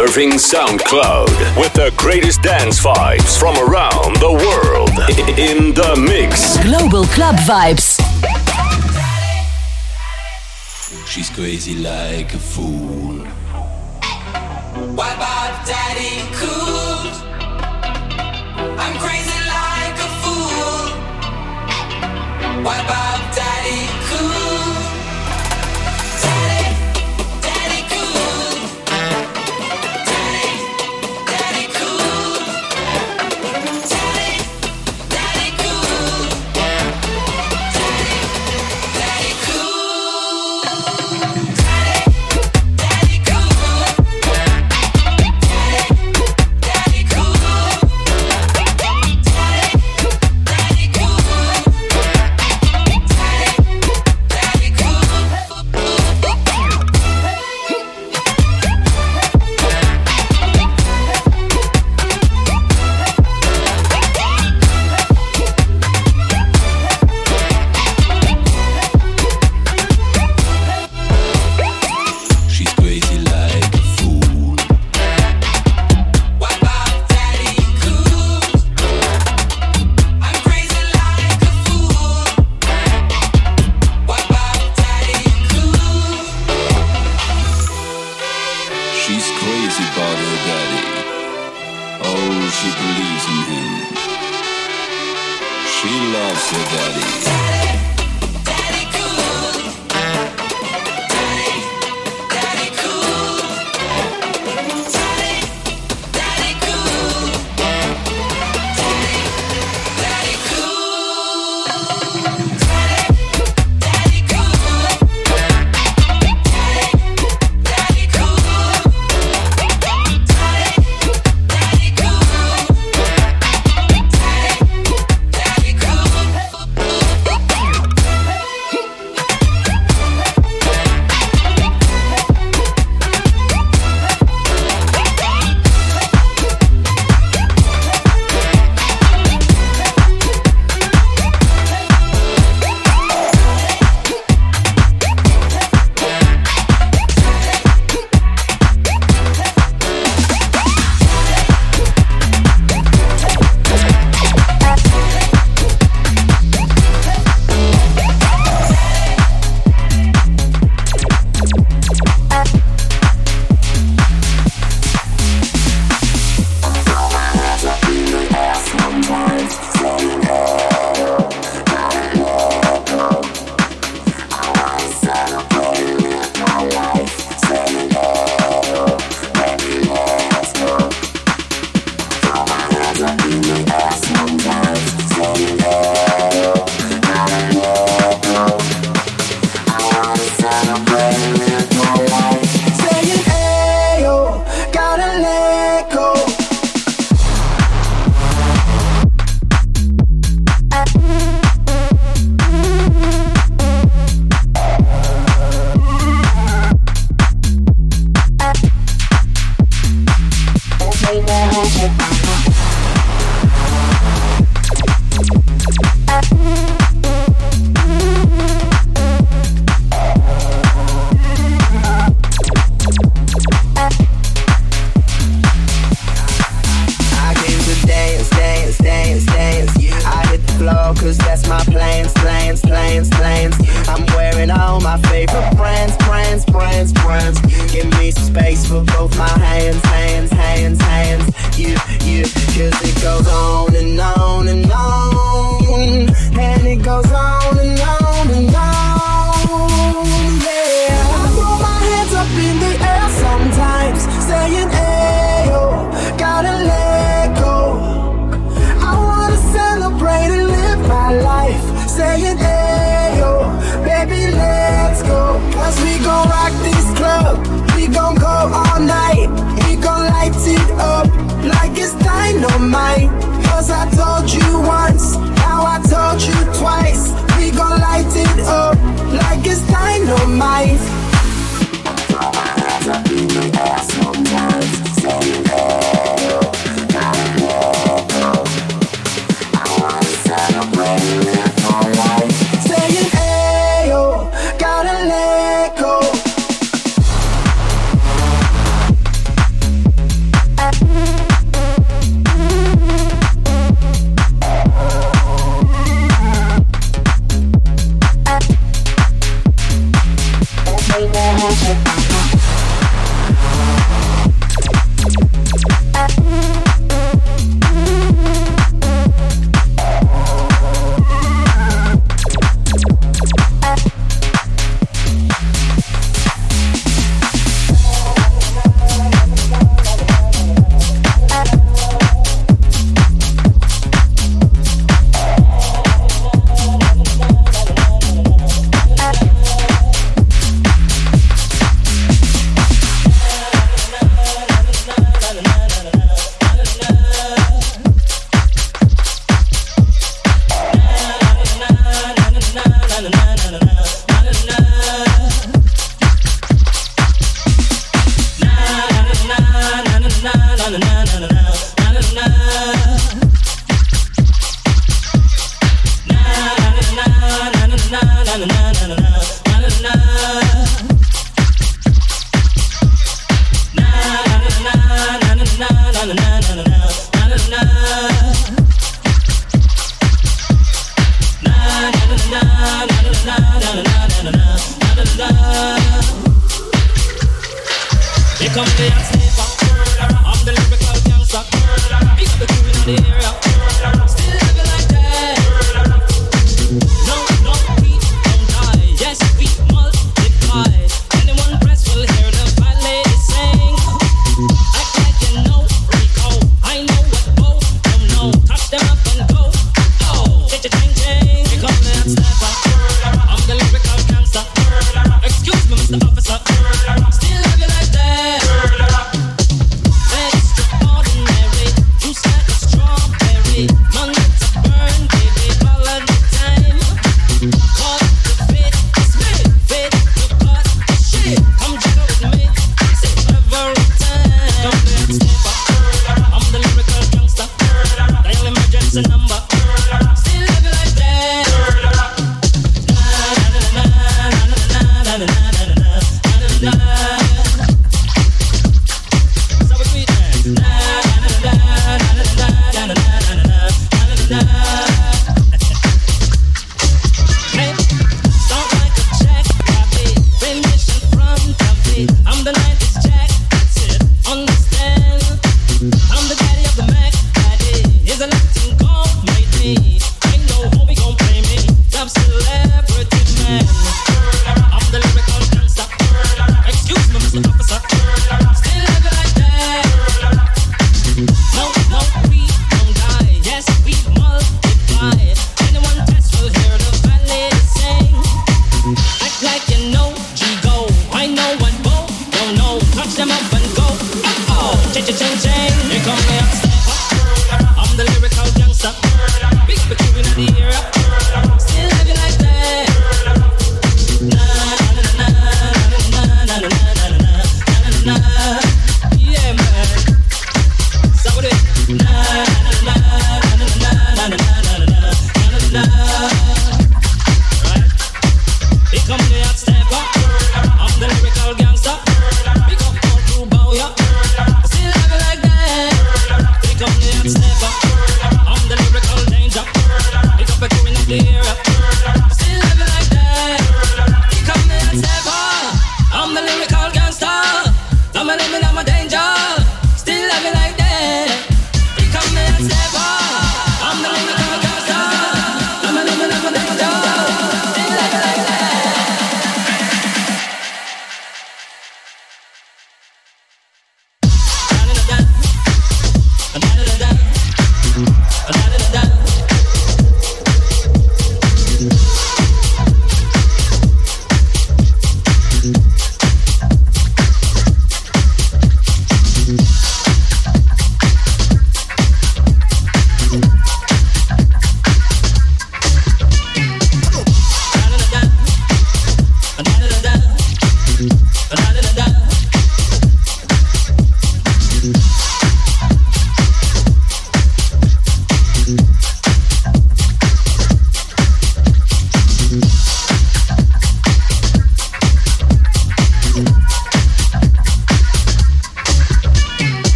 Surfing SoundCloud with the greatest dance vibes from around the world. In the mix. Global Club Vibes. She's crazy like a fool. What about Daddy Cool? I'm crazy like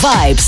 Vibes.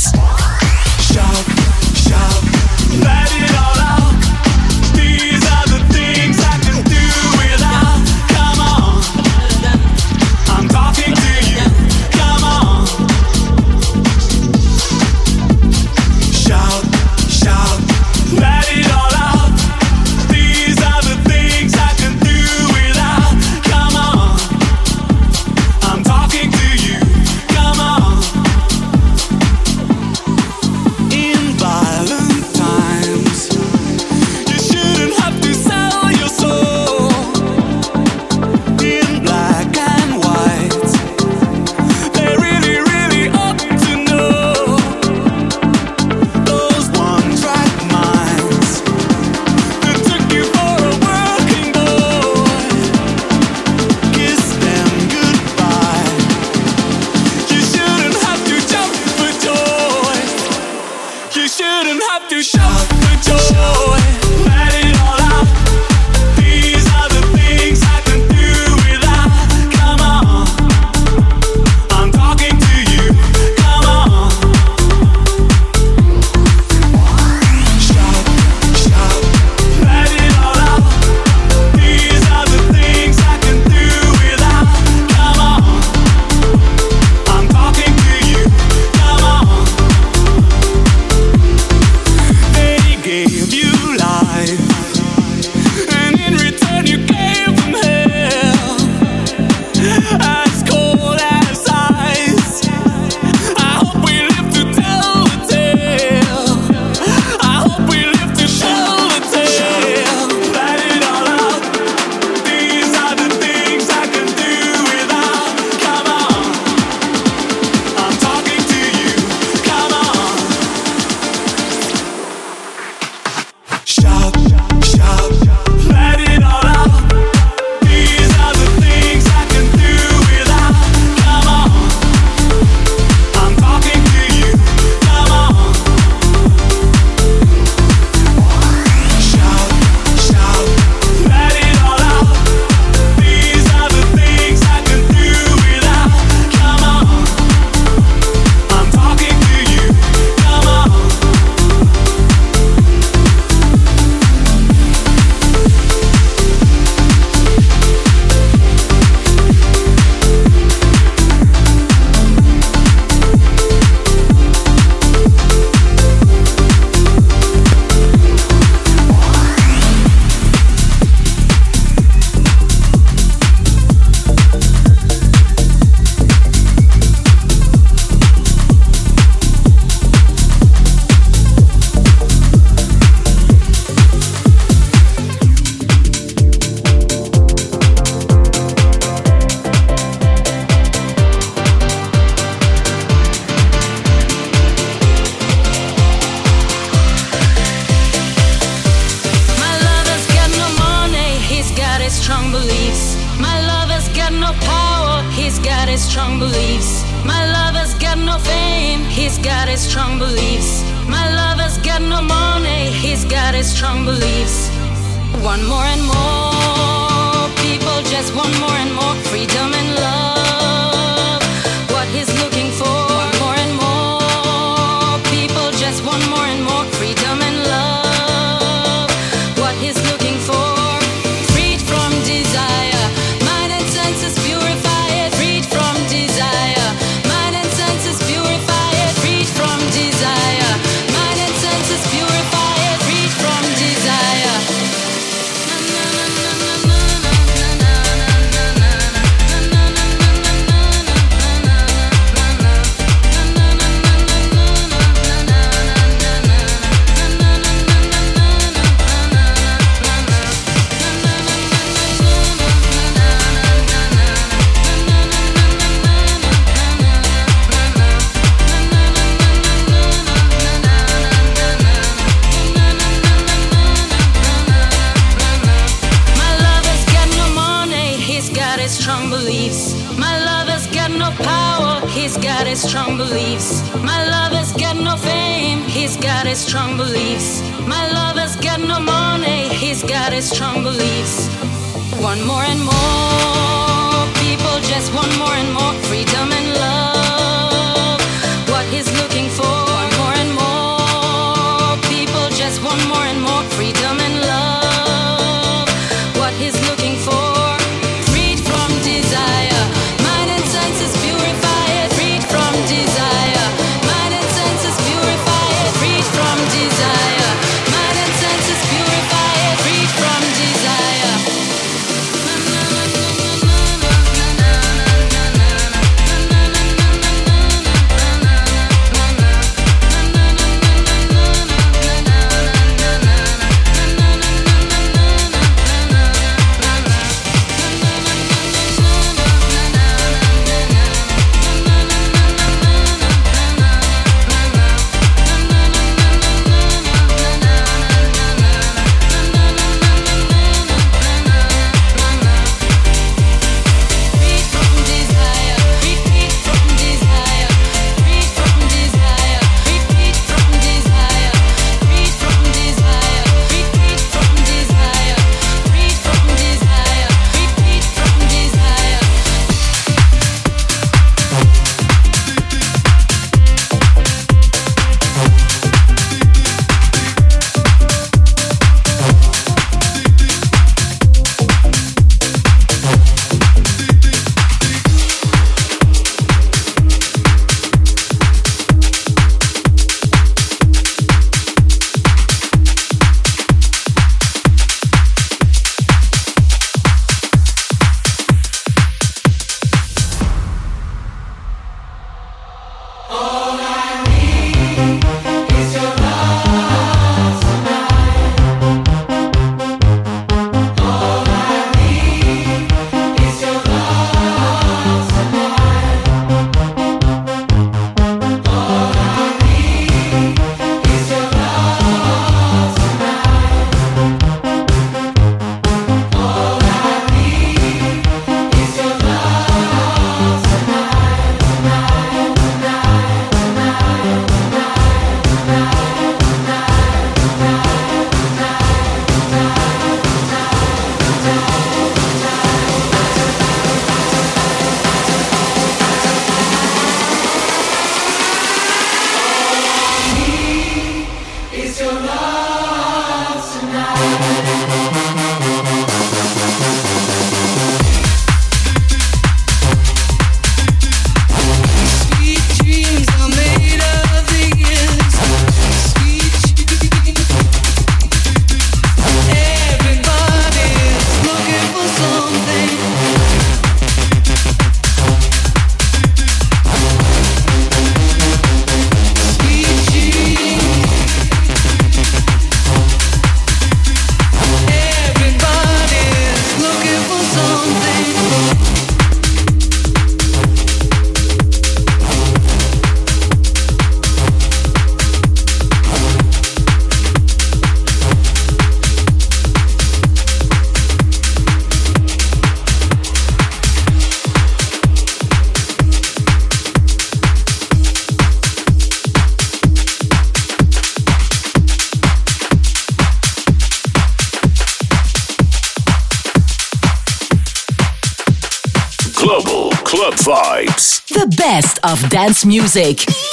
Of dance music.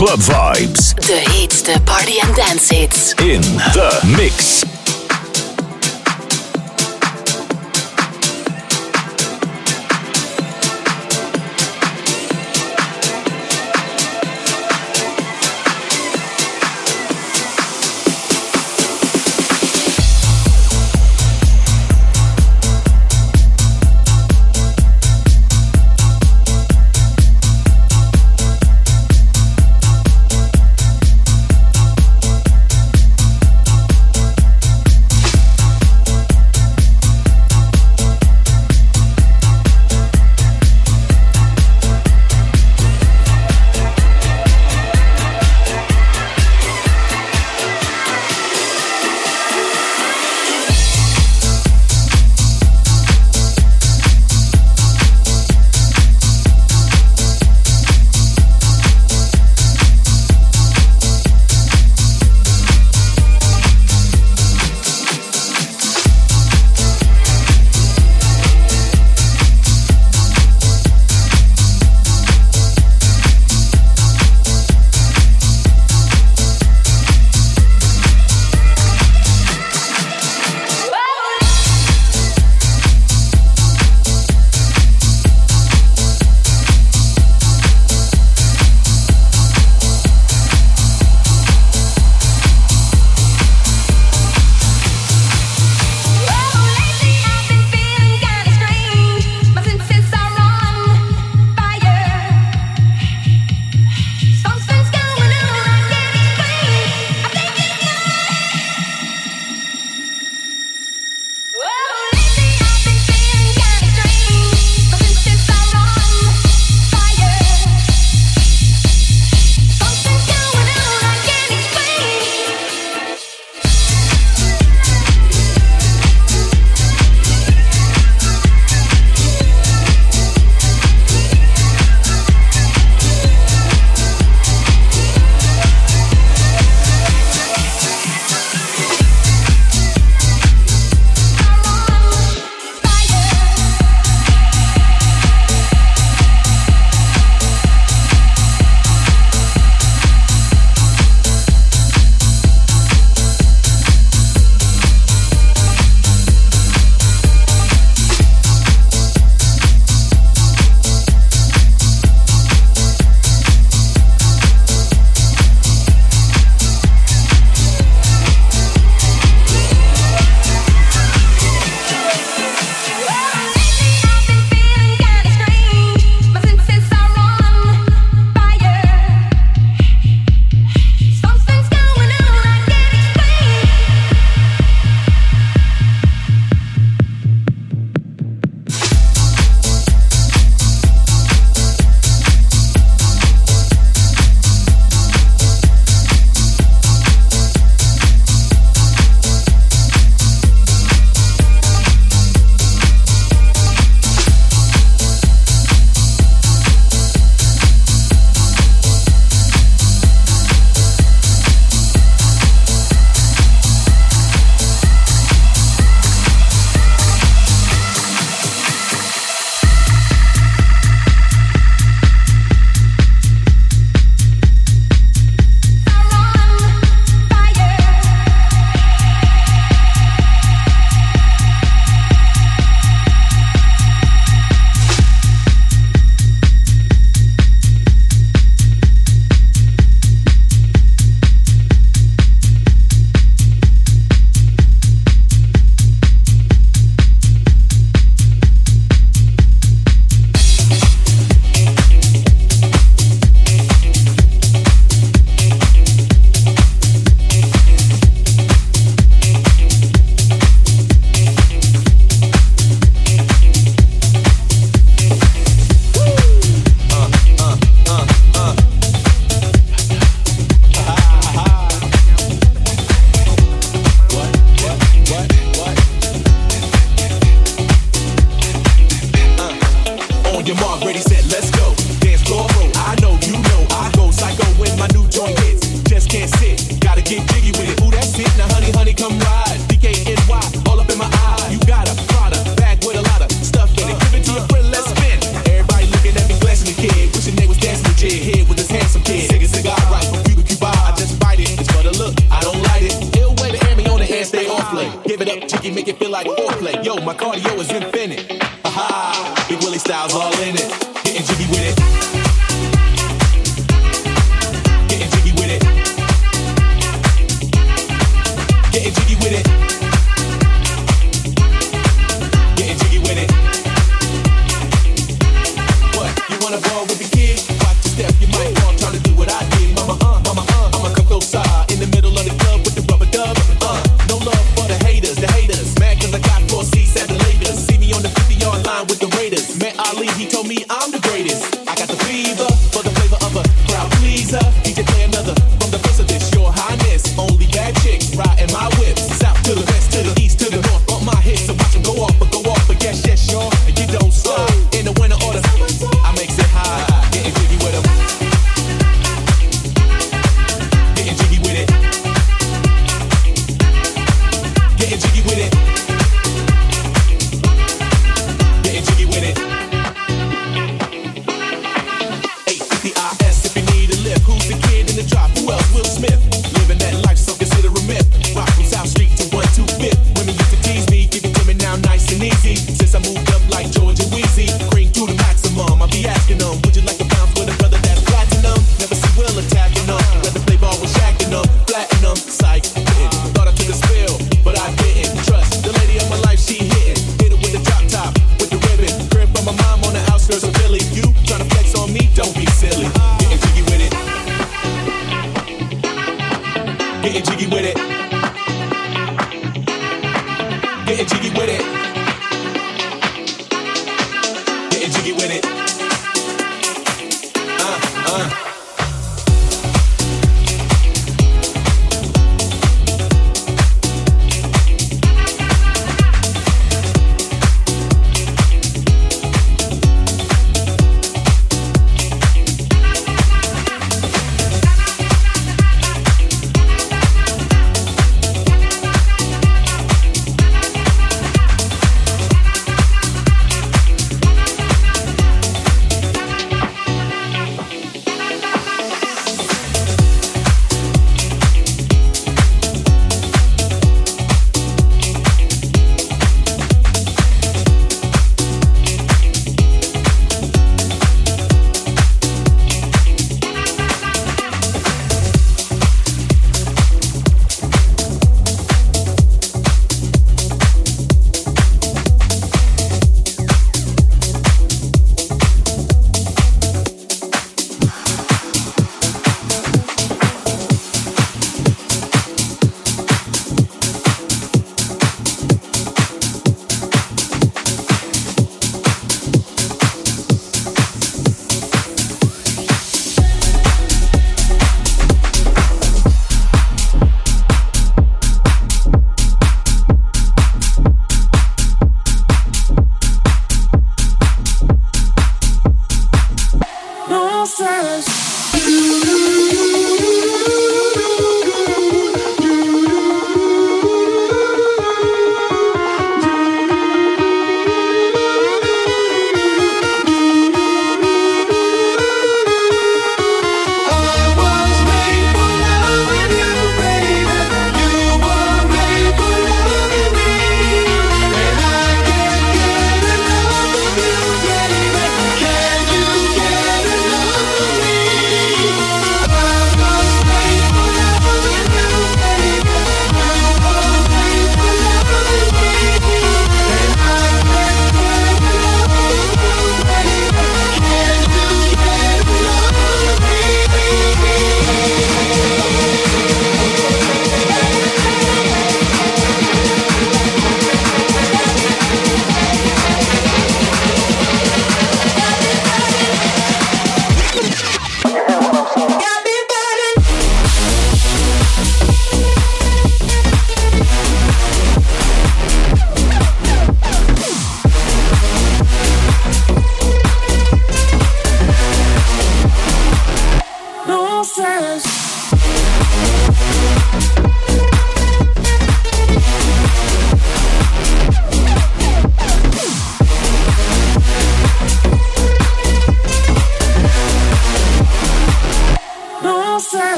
Club vibes.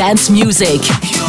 Dance music.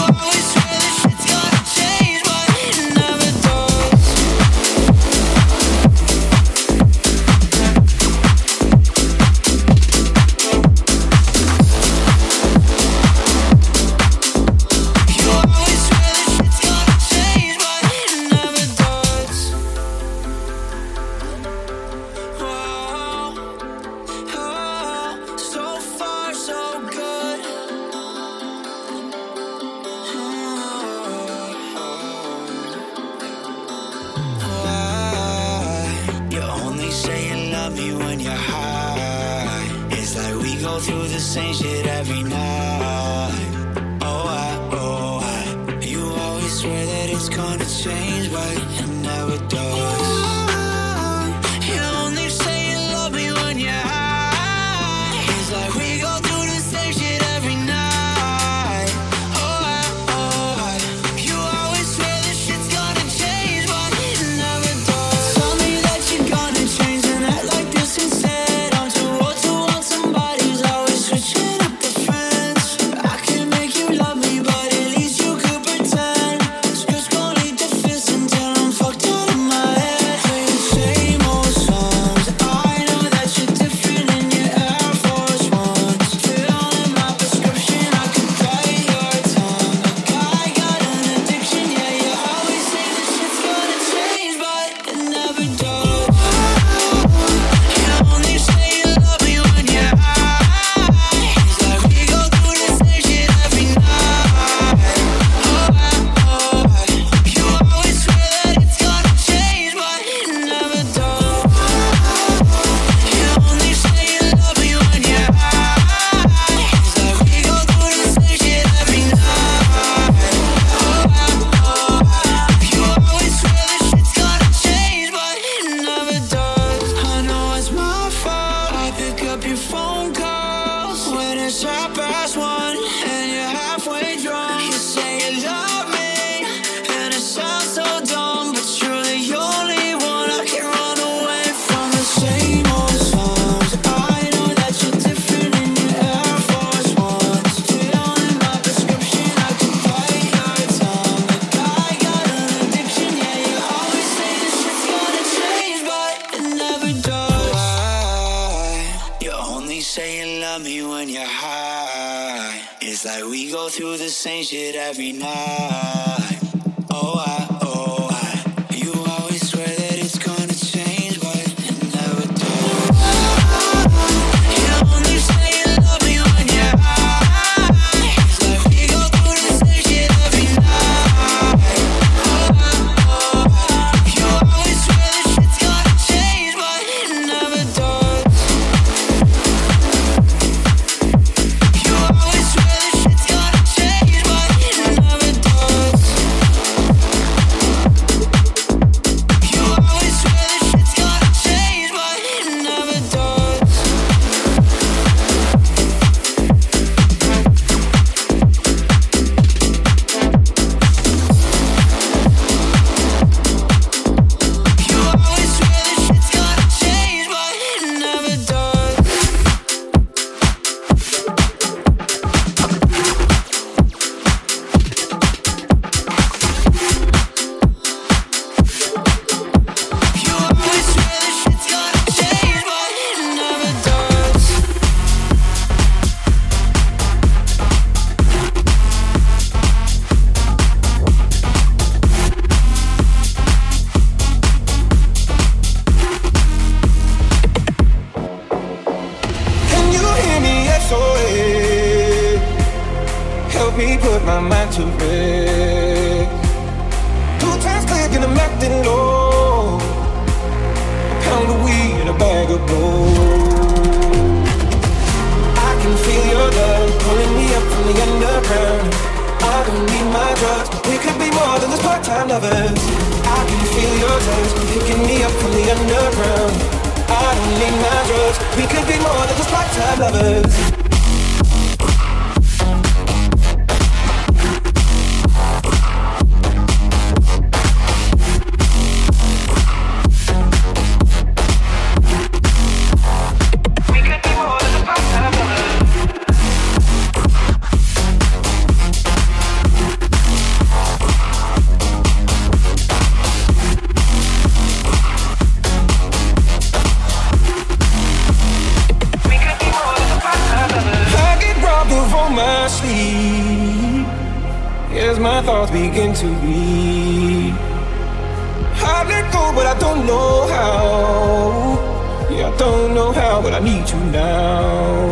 I need you now.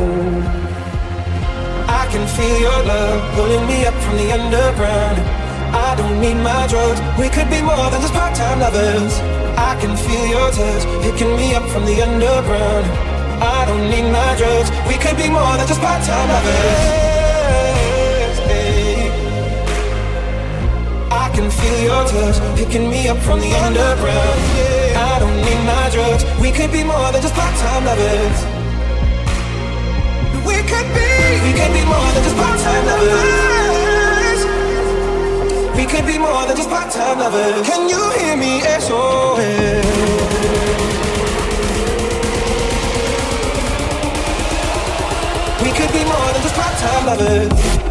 I can feel your love pulling me up from the underground. I don't need my drugs, we could be more than just part time lovers. I can feel your touch picking me up from the underground. I don't need my drugs, we could be more than just part time lovers. I can feel your touch picking me up from the underground. Yeah my drugs. We could be more than just part-time lovers. We could be. We could be more than just part-time lovers. We could be more than just part-time lovers. Can you hear me? SOS. We could be more than just part-time lovers